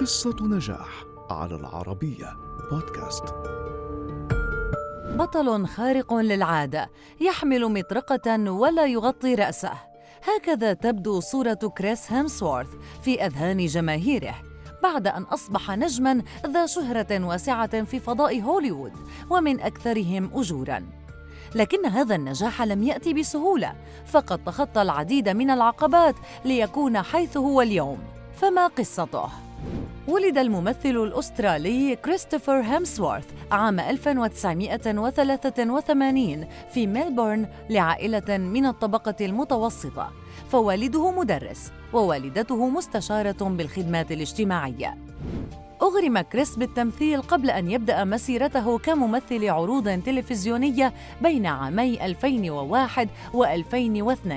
قصة نجاح على العربية بودكاست. بطل خارق للعادة يحمل مطرقة ولا يغطي رأسه. هكذا تبدو صورة كريس هيمسورث في أذهان جماهيره بعد أن أصبح نجماً ذا شهرة واسعة في فضاء هوليوود ومن أكثرهم أجوراً. لكن هذا النجاح لم يأتي بسهولة فقد تخطى العديد من العقبات ليكون حيث هو اليوم. فما قصته؟ ولد الممثل الأسترالي كريستوفر هيمسورث عام 1983 في ميلبورن لعائلة من الطبقة المتوسطة. فوالده مدرس ووالدته مستشارة بالخدمات الاجتماعية. أغرم كريس بالتمثيل قبل أن يبدأ مسيرته كممثل عروض تلفزيونية بين عامي 2001 و2002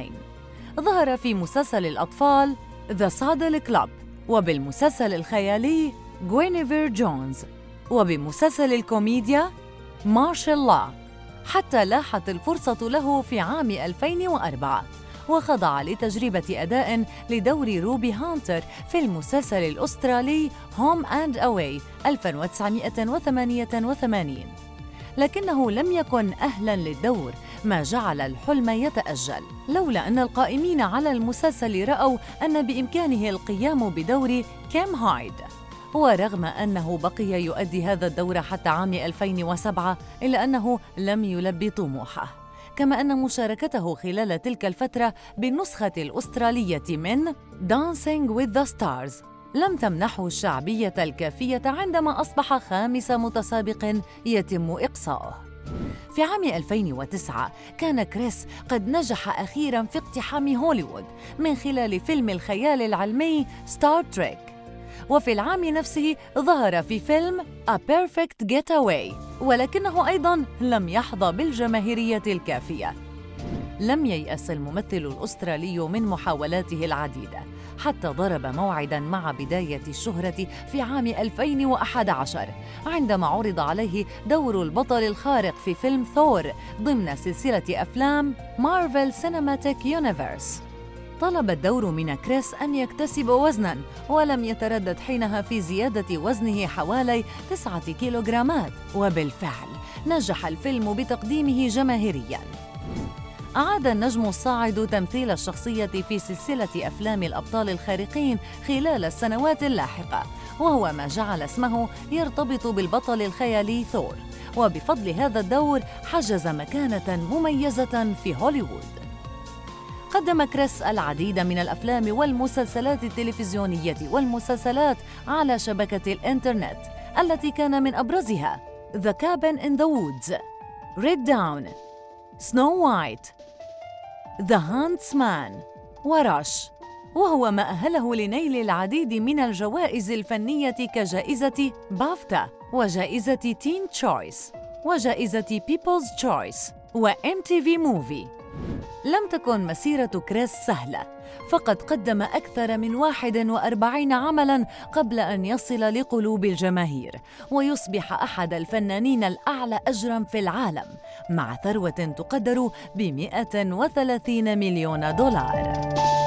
ظهر في مسلسل الأطفال The Saddle Club. وبالمسلسل الخيالي غوينيفر جونز وبمسلسل الكوميديا Martial Law حتى لاحت الفرصة له في عام 2004 وخضع لتجربة أداء لدور روبي هانتر في المسلسل الأسترالي Home and Away 1988 لكنه لم يكن أهلاً للدور ما جعل الحلم يتأجل. لولا أن القائمين على المسلسل رأوا أن بإمكانه القيام بدور كيم هايد. ورغم أنه بقي يؤدي هذا الدور حتى عام 2007 إلا أنه لم يلبي طموحه. كما أن مشاركته خلال تلك الفترة بالنسخة الأسترالية من Dancing with the Stars. لم تمنحه الشعبية الكافية عندما أصبح خامس متسابق يتم إقصاؤه في عام 2009 كان كريس قد نجح أخيراً في اقتحام هوليوود من خلال فيلم الخيال العلمي Star Trek وفي العام نفسه ظهر في فيلم A Perfect Getaway ولكنه أيضاً لم يحظى بالجماهيرية الكافية. لم ييأس الممثل الأسترالي من محاولاته العديدة حتى ضرب موعدا مع بداية الشهرة في عام 2011 عندما عرض عليه دور البطل الخارق في فيلم ثور ضمن سلسلة أفلام مارفل Cinematic Universe طلب الدور من كريس أن يكتسب وزناً ولم يتردد حينها في زيادة وزنه حوالي تسعة كيلوغرامات. وبالفعل نجح الفيلم بتقديمه جماهيرياً. أعاد النجم الصاعد تمثيل الشخصية في سلسلة أفلام الأبطال الخارقين خلال السنوات اللاحقة وهو ما جعل اسمه يرتبط بالبطل الخيالي ثور. وبفضل هذا الدور حجز مكانة مميزة في هوليوود. قدم كريس العديد من الأفلام والمسلسلات التلفزيونية والمسلسلات على شبكة الإنترنت التي كان من أبرزها The Cabin in the Woods Red Dawn Snow White The Huntsman و Rush وهو ما أهله لنيل العديد من الجوائز الفنية كجائزة بافتا وجائزة Teen Choice وجائزة People's Choice و MTV Movie لم تكن مسيرة كريس سهلة فقد قدم أكثر من 41 عملاً قبل أن يصل لقلوب الجماهير ويصبح أحد الفنانين الأعلى أجراً في العالم مع ثروة تقدر ب 130 مليون دولار.